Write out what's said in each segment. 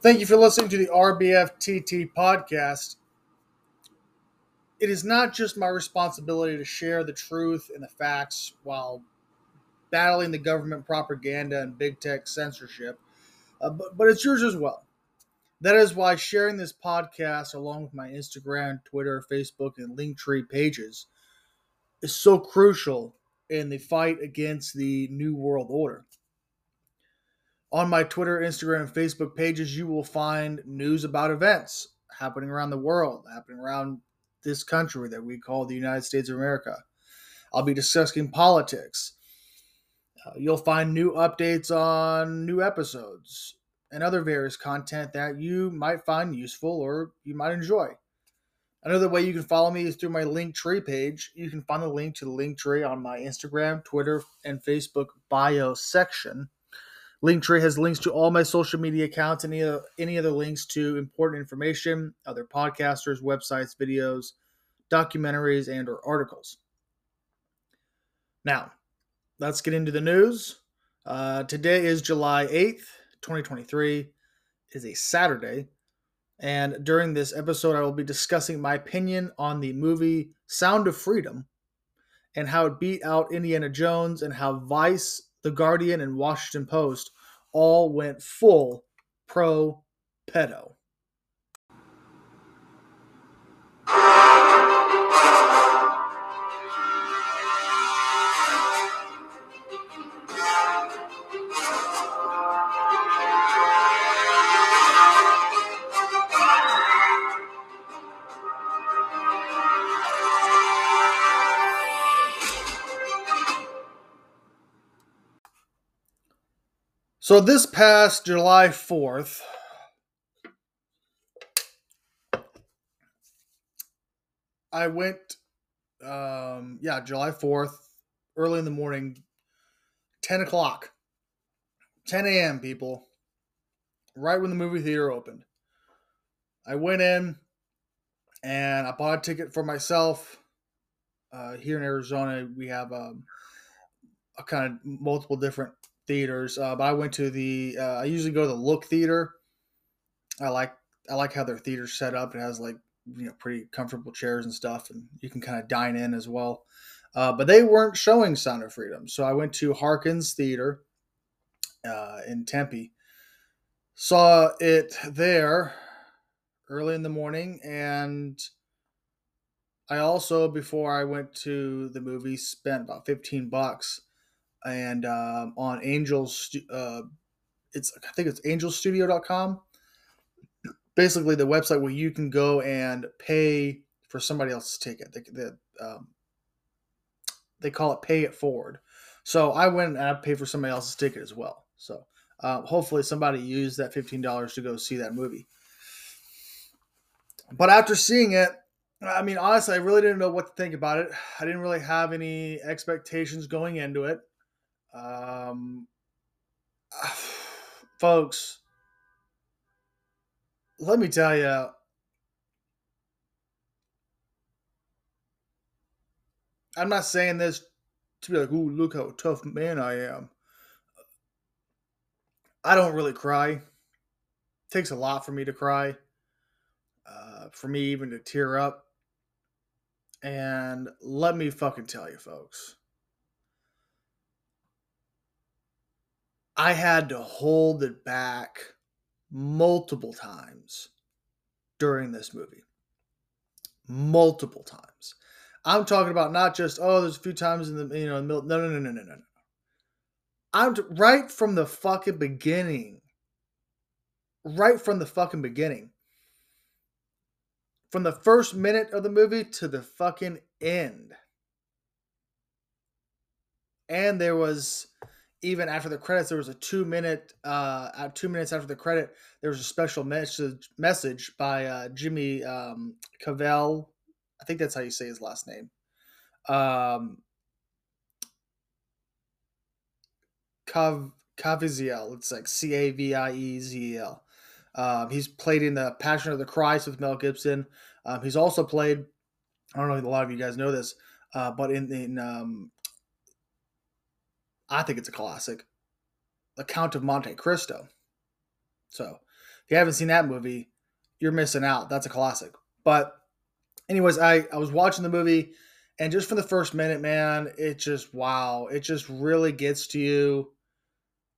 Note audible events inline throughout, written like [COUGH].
Thank you for listening to the RBFTT podcast. It is not just my responsibility to share the truth and the facts while battling the government propaganda and big tech censorship, uh, but, but it's yours as well. That is why sharing this podcast along with my Instagram, Twitter, Facebook, and Linktree pages is so crucial in the fight against the New World Order. On my Twitter, Instagram, and Facebook pages, you will find news about events happening around the world, happening around this country that we call the United States of America. I'll be discussing politics. Uh, you'll find new updates on new episodes and other various content that you might find useful or you might enjoy. Another way you can follow me is through my Linktree page. You can find the link to the Linktree on my Instagram, Twitter, and Facebook bio section. Linktree has links to all my social media accounts any, any other links to important information, other podcasters, websites, videos, documentaries, and or articles. Now, let's get into the news. Uh, today is July 8th, 2023. It is a Saturday. And during this episode, I will be discussing my opinion on the movie Sound of Freedom and how it beat out Indiana Jones and how Vice the Guardian, and Washington Post all went full pro pedo. So this past July 4th, I went, um, yeah, July 4th, early in the morning, 10 o'clock, 10 a.m., people, right when the movie theater opened. I went in and I bought a ticket for myself. Uh, here in Arizona, we have um, a kind of multiple different theaters, uh, but I went to the. Uh, I usually go to the Look Theater. I like I like how their theater's set up. It has like you know pretty comfortable chairs and stuff, and you can kind of dine in as well. Uh, but they weren't showing Sound of Freedom, so I went to Harkins Theater uh, in Tempe. Saw it there early in the morning, and I also before I went to the movie spent about fifteen bucks and um, on Angels, uh, it's I think it's angelstudio.com. Basically, the website where you can go and pay for somebody else's ticket. They, they, um, they call it pay it forward. So I went and I paid for somebody else's ticket as well. So uh, hopefully somebody used that fifteen dollars to go see that movie. But after seeing it, I mean, honestly, I really didn't know what to think about it. I didn't really have any expectations going into it. Um, [SIGHS] folks, let me tell you, I'm not saying this to be like, "Ooh, look how tough man I am." I don't really cry. It takes a lot for me to cry. Uh, for me even to tear up. And let me fucking tell you, folks. I had to hold it back multiple times during this movie. Multiple times. I'm talking about not just oh, there's a few times in the you know middle. No, no, no, no, no, no. I'm t- right from the fucking beginning. Right from the fucking beginning. From the first minute of the movie to the fucking end. And there was even after the credits, there was a two minute, uh, two minutes after the credit, there was a special message message by uh, Jimmy um, Cavell. I think that's how you say his last name. Um, Cav Caviezel. It's like C A V I E Z E L. Um, he's played in the Passion of the Christ with Mel Gibson. Um, he's also played. I don't know if a lot of you guys know this, uh, but in in um, I think it's a classic. The Count of Monte Cristo. So If you haven't seen that movie, you're missing out. That's a classic. But anyways, I I was watching the movie and just for the first minute, man, it just wow, it just really gets to you.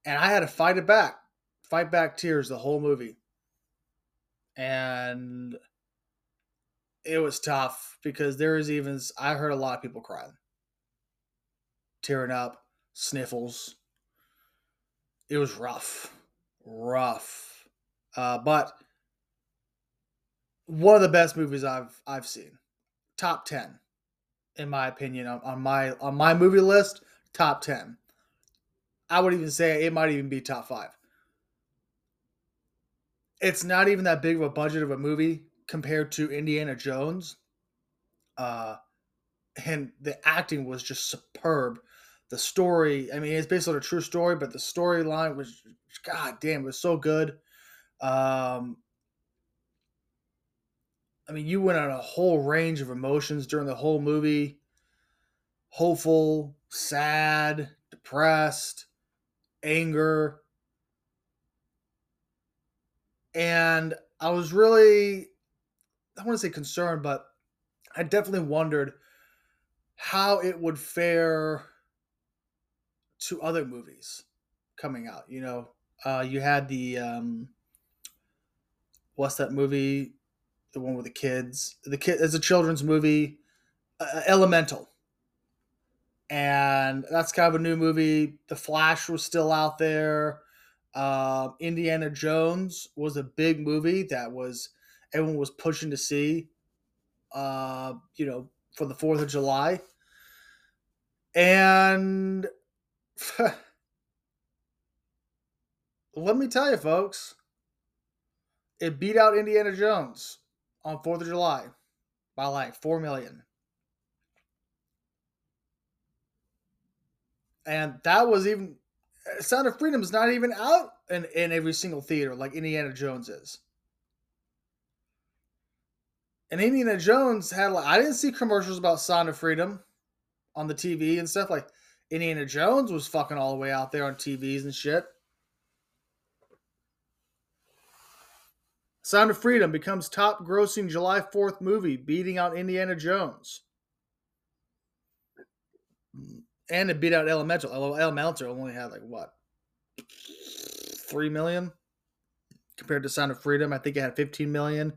And I had to fight it back. Fight back tears the whole movie. And it was tough because there was even I heard a lot of people crying. Tearing up, sniffles. It was rough. Rough. Uh, but one of the best movies I've I've seen. Top 10 in my opinion on, on my on my movie list, top 10. I would even say it might even be top 5. It's not even that big of a budget of a movie compared to Indiana Jones. Uh and the acting was just superb. The story, I mean, it's based on a true story, but the storyline was god damn, it was so good. Um I mean, you went on a whole range of emotions during the whole movie hopeful, sad, depressed, anger. And I was really, I want to say concerned, but I definitely wondered how it would fare to other movies coming out. You know, uh, you had the, um, what's that movie? the one with the kids. The kid it's a children's movie, uh, Elemental, and that's kind of a new movie. The Flash was still out there. Uh, Indiana Jones was a big movie that was everyone was pushing to see. Uh, you know, for the Fourth of July, and [SIGHS] let me tell you, folks, it beat out Indiana Jones on Fourth of July by like four million. And that was even uh, Sound of Freedom is not even out in, in every single theater like Indiana Jones is. And Indiana Jones had like I didn't see commercials about Sound of Freedom on the TV and stuff. Like Indiana Jones was fucking all the way out there on TVs and shit. Sound of Freedom becomes top grossing July 4th movie, beating out Indiana Jones. And it beat out Elemental. Elemental only had like what? 3 million compared to Sound of Freedom. I think it had 15 million.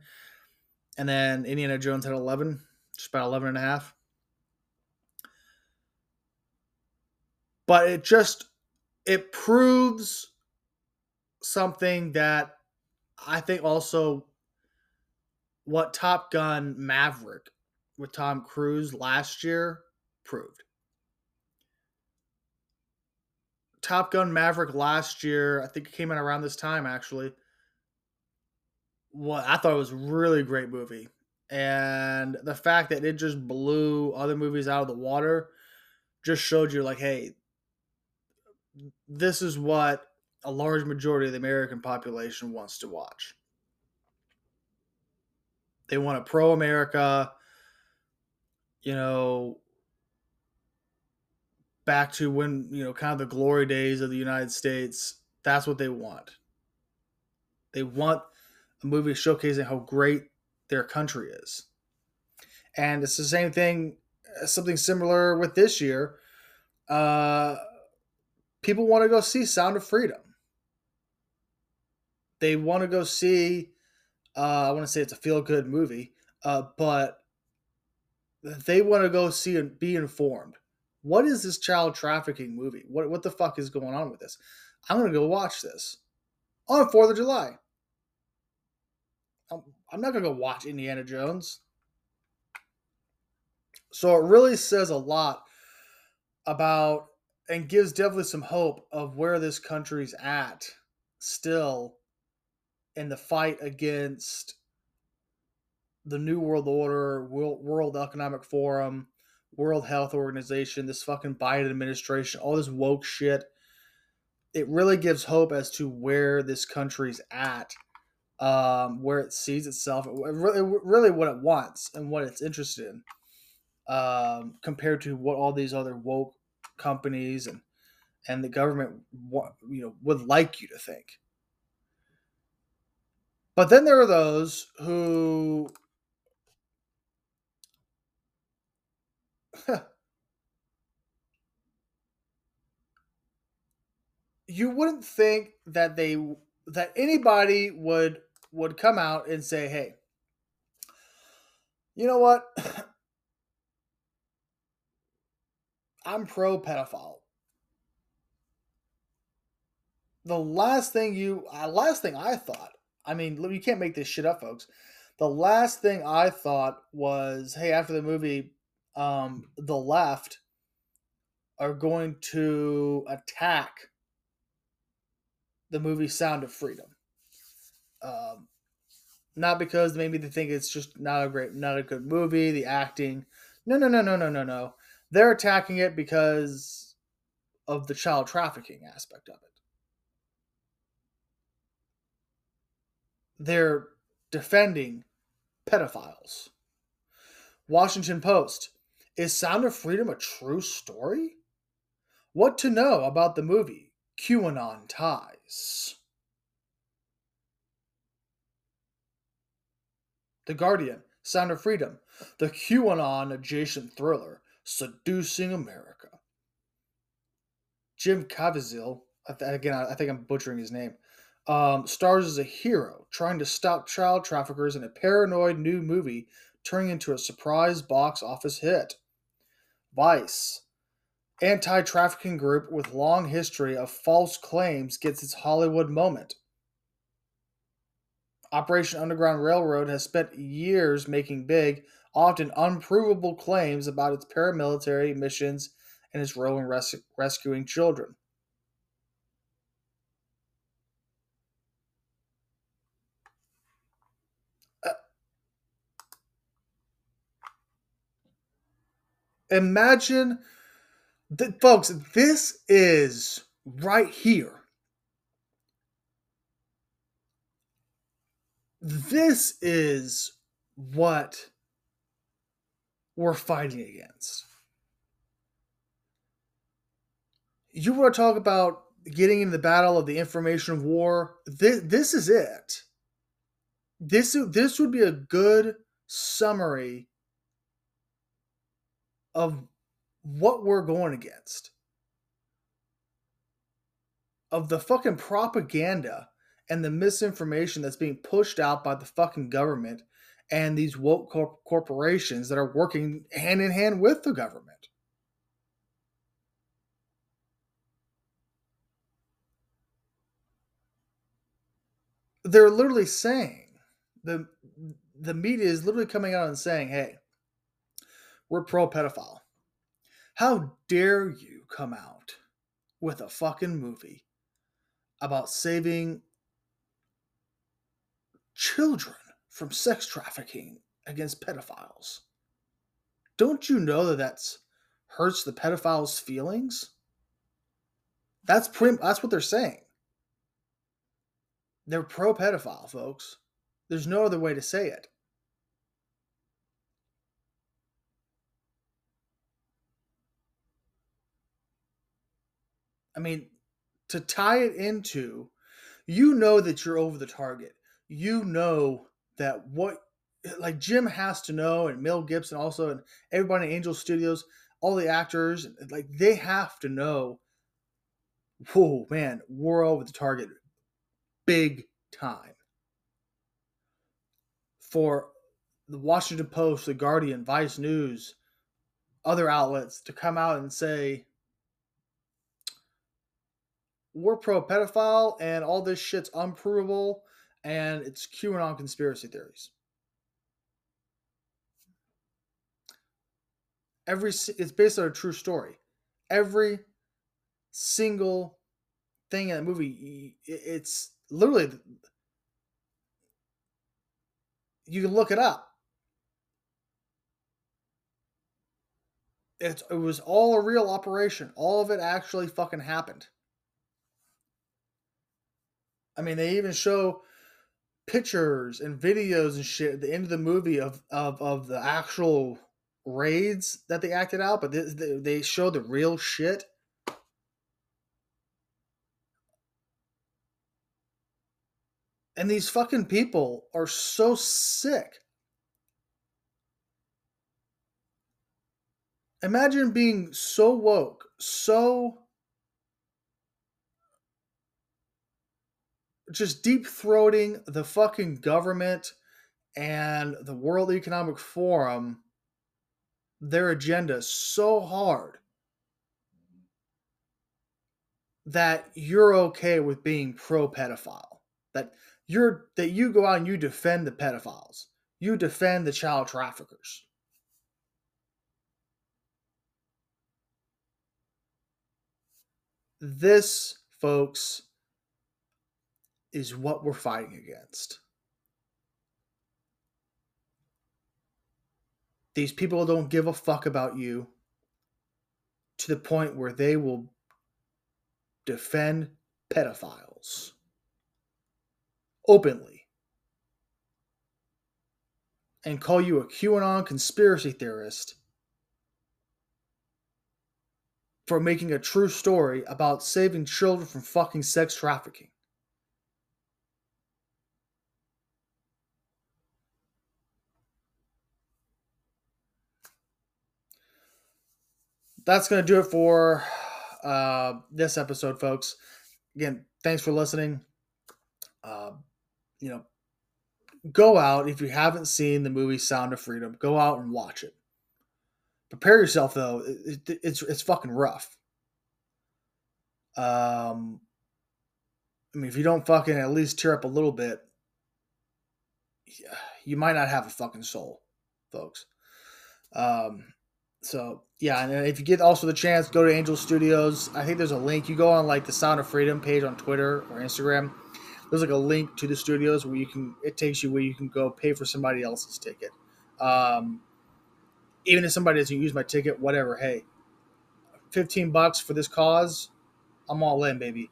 And then Indiana Jones had 11, just about 11 and a half. But it just it proves something that I think also what Top Gun Maverick with Tom Cruise last year proved. Top Gun Maverick last year, I think it came out around this time actually. What I thought it was really great movie. And the fact that it just blew other movies out of the water just showed you like, hey, this is what a large majority of the American population wants to watch. They want a pro America, you know, back to when, you know, kind of the glory days of the United States. That's what they want. They want a movie showcasing how great their country is. And it's the same thing, something similar with this year. Uh, people want to go see Sound of Freedom they want to go see. Uh, I want to say it's a feel good movie, uh, but they want to go see and be informed. What is this child trafficking movie? What what the fuck is going on with this? I'm gonna go watch this on Fourth of July. I'm, I'm not gonna go watch Indiana Jones. So it really says a lot about and gives definitely some hope of where this country's at still in the fight against the New World Order, World Economic Forum, World Health Organization, this fucking Biden administration, all this woke shit. It really gives hope as to where this country's at, um, where it sees itself, really, really what it wants and what it's interested in, um, compared to what all these other woke companies and and the government, you know, would like you to think. But then there are those who [LAUGHS] you wouldn't think that they that anybody would would come out and say, "Hey, you know what? [LAUGHS] I'm pro pedophile." The last thing you, uh, last thing I thought, I mean, you can't make this shit up, folks. The last thing I thought was, hey, after the movie, um, the left are going to attack the movie Sound of Freedom. Um, not because maybe they think it's just not a great, not a good movie, the acting. No, no, no, no, no, no, no. They're attacking it because of the child trafficking aspect of it. They're defending pedophiles. Washington Post. Is Sound of Freedom a true story? What to know about the movie QAnon Ties? The Guardian, Sound of Freedom, the QAnon adjacent thriller, Seducing America. Jim Caviezel, again, I think I'm butchering his name, um, stars as a hero trying to stop child traffickers in a paranoid new movie turning into a surprise box office hit. Vice, anti trafficking group with long history of false claims, gets its Hollywood moment. Operation Underground Railroad has spent years making big, often unprovable claims about its paramilitary missions and its role in res- rescuing children. Uh, imagine, that, folks, this is right here. This is what we're fighting against. You want to talk about getting into the battle of the information war? This, this is it. This, this would be a good summary of what we're going against. Of the fucking propaganda and the misinformation that's being pushed out by the fucking government and these woke corporations that are working hand in hand with the government. They're literally saying the the media is literally coming out and saying, "Hey, we're pro pedophile. How dare you come out with a fucking movie about saving children from sex trafficking against pedophiles? Don't you know that that hurts the pedophiles' feelings? That's prim- that's what they're saying. They're pro pedophile, folks. There's no other way to say it. I mean, to tie it into, you know that you're over the target. You know that what, like Jim has to know, and Mel Gibson also, and everybody in Angel Studios, all the actors, like they have to know. Whoa, man, we're over the target, big time. For the Washington Post, the Guardian, Vice News, other outlets to come out and say we're pro pedophile and all this shit's unprovable and it's QAnon conspiracy theories. Every it's based on a true story. Every single thing in the movie, it's literally you can look it up. It's, it was all a real operation. All of it actually fucking happened. I mean, they even show pictures and videos and shit at the end of the movie of of, of the actual raids that they acted out, but they, they show the real shit. And these fucking people are so sick. Imagine being so woke, so just deep throating the fucking government and the World Economic Forum their agenda so hard that you're okay with being pro pedophile. That you're that you go out and you defend the pedophiles. You defend the child traffickers. This, folks, is what we're fighting against. These people don't give a fuck about you to the point where they will defend pedophiles openly and call you a QAnon conspiracy theorist for making a true story about saving children from fucking sex trafficking. That's going to do it for uh, this episode, folks. Again, thanks for listening. Uh, you know, go out if you haven't seen the movie Sound of Freedom. Go out and watch it. Prepare yourself though; it, it, it's it's fucking rough. Um, I mean, if you don't fucking at least tear up a little bit, you might not have a fucking soul, folks. Um, so yeah, and if you get also the chance, go to Angel Studios. I think there's a link. You go on like the Sound of Freedom page on Twitter or Instagram. There's like a link to the studios where you can. It takes you where you can go pay for somebody else's ticket. Um, even if somebody doesn't use my ticket, whatever. Hey, fifteen bucks for this cause, I'm all in, baby.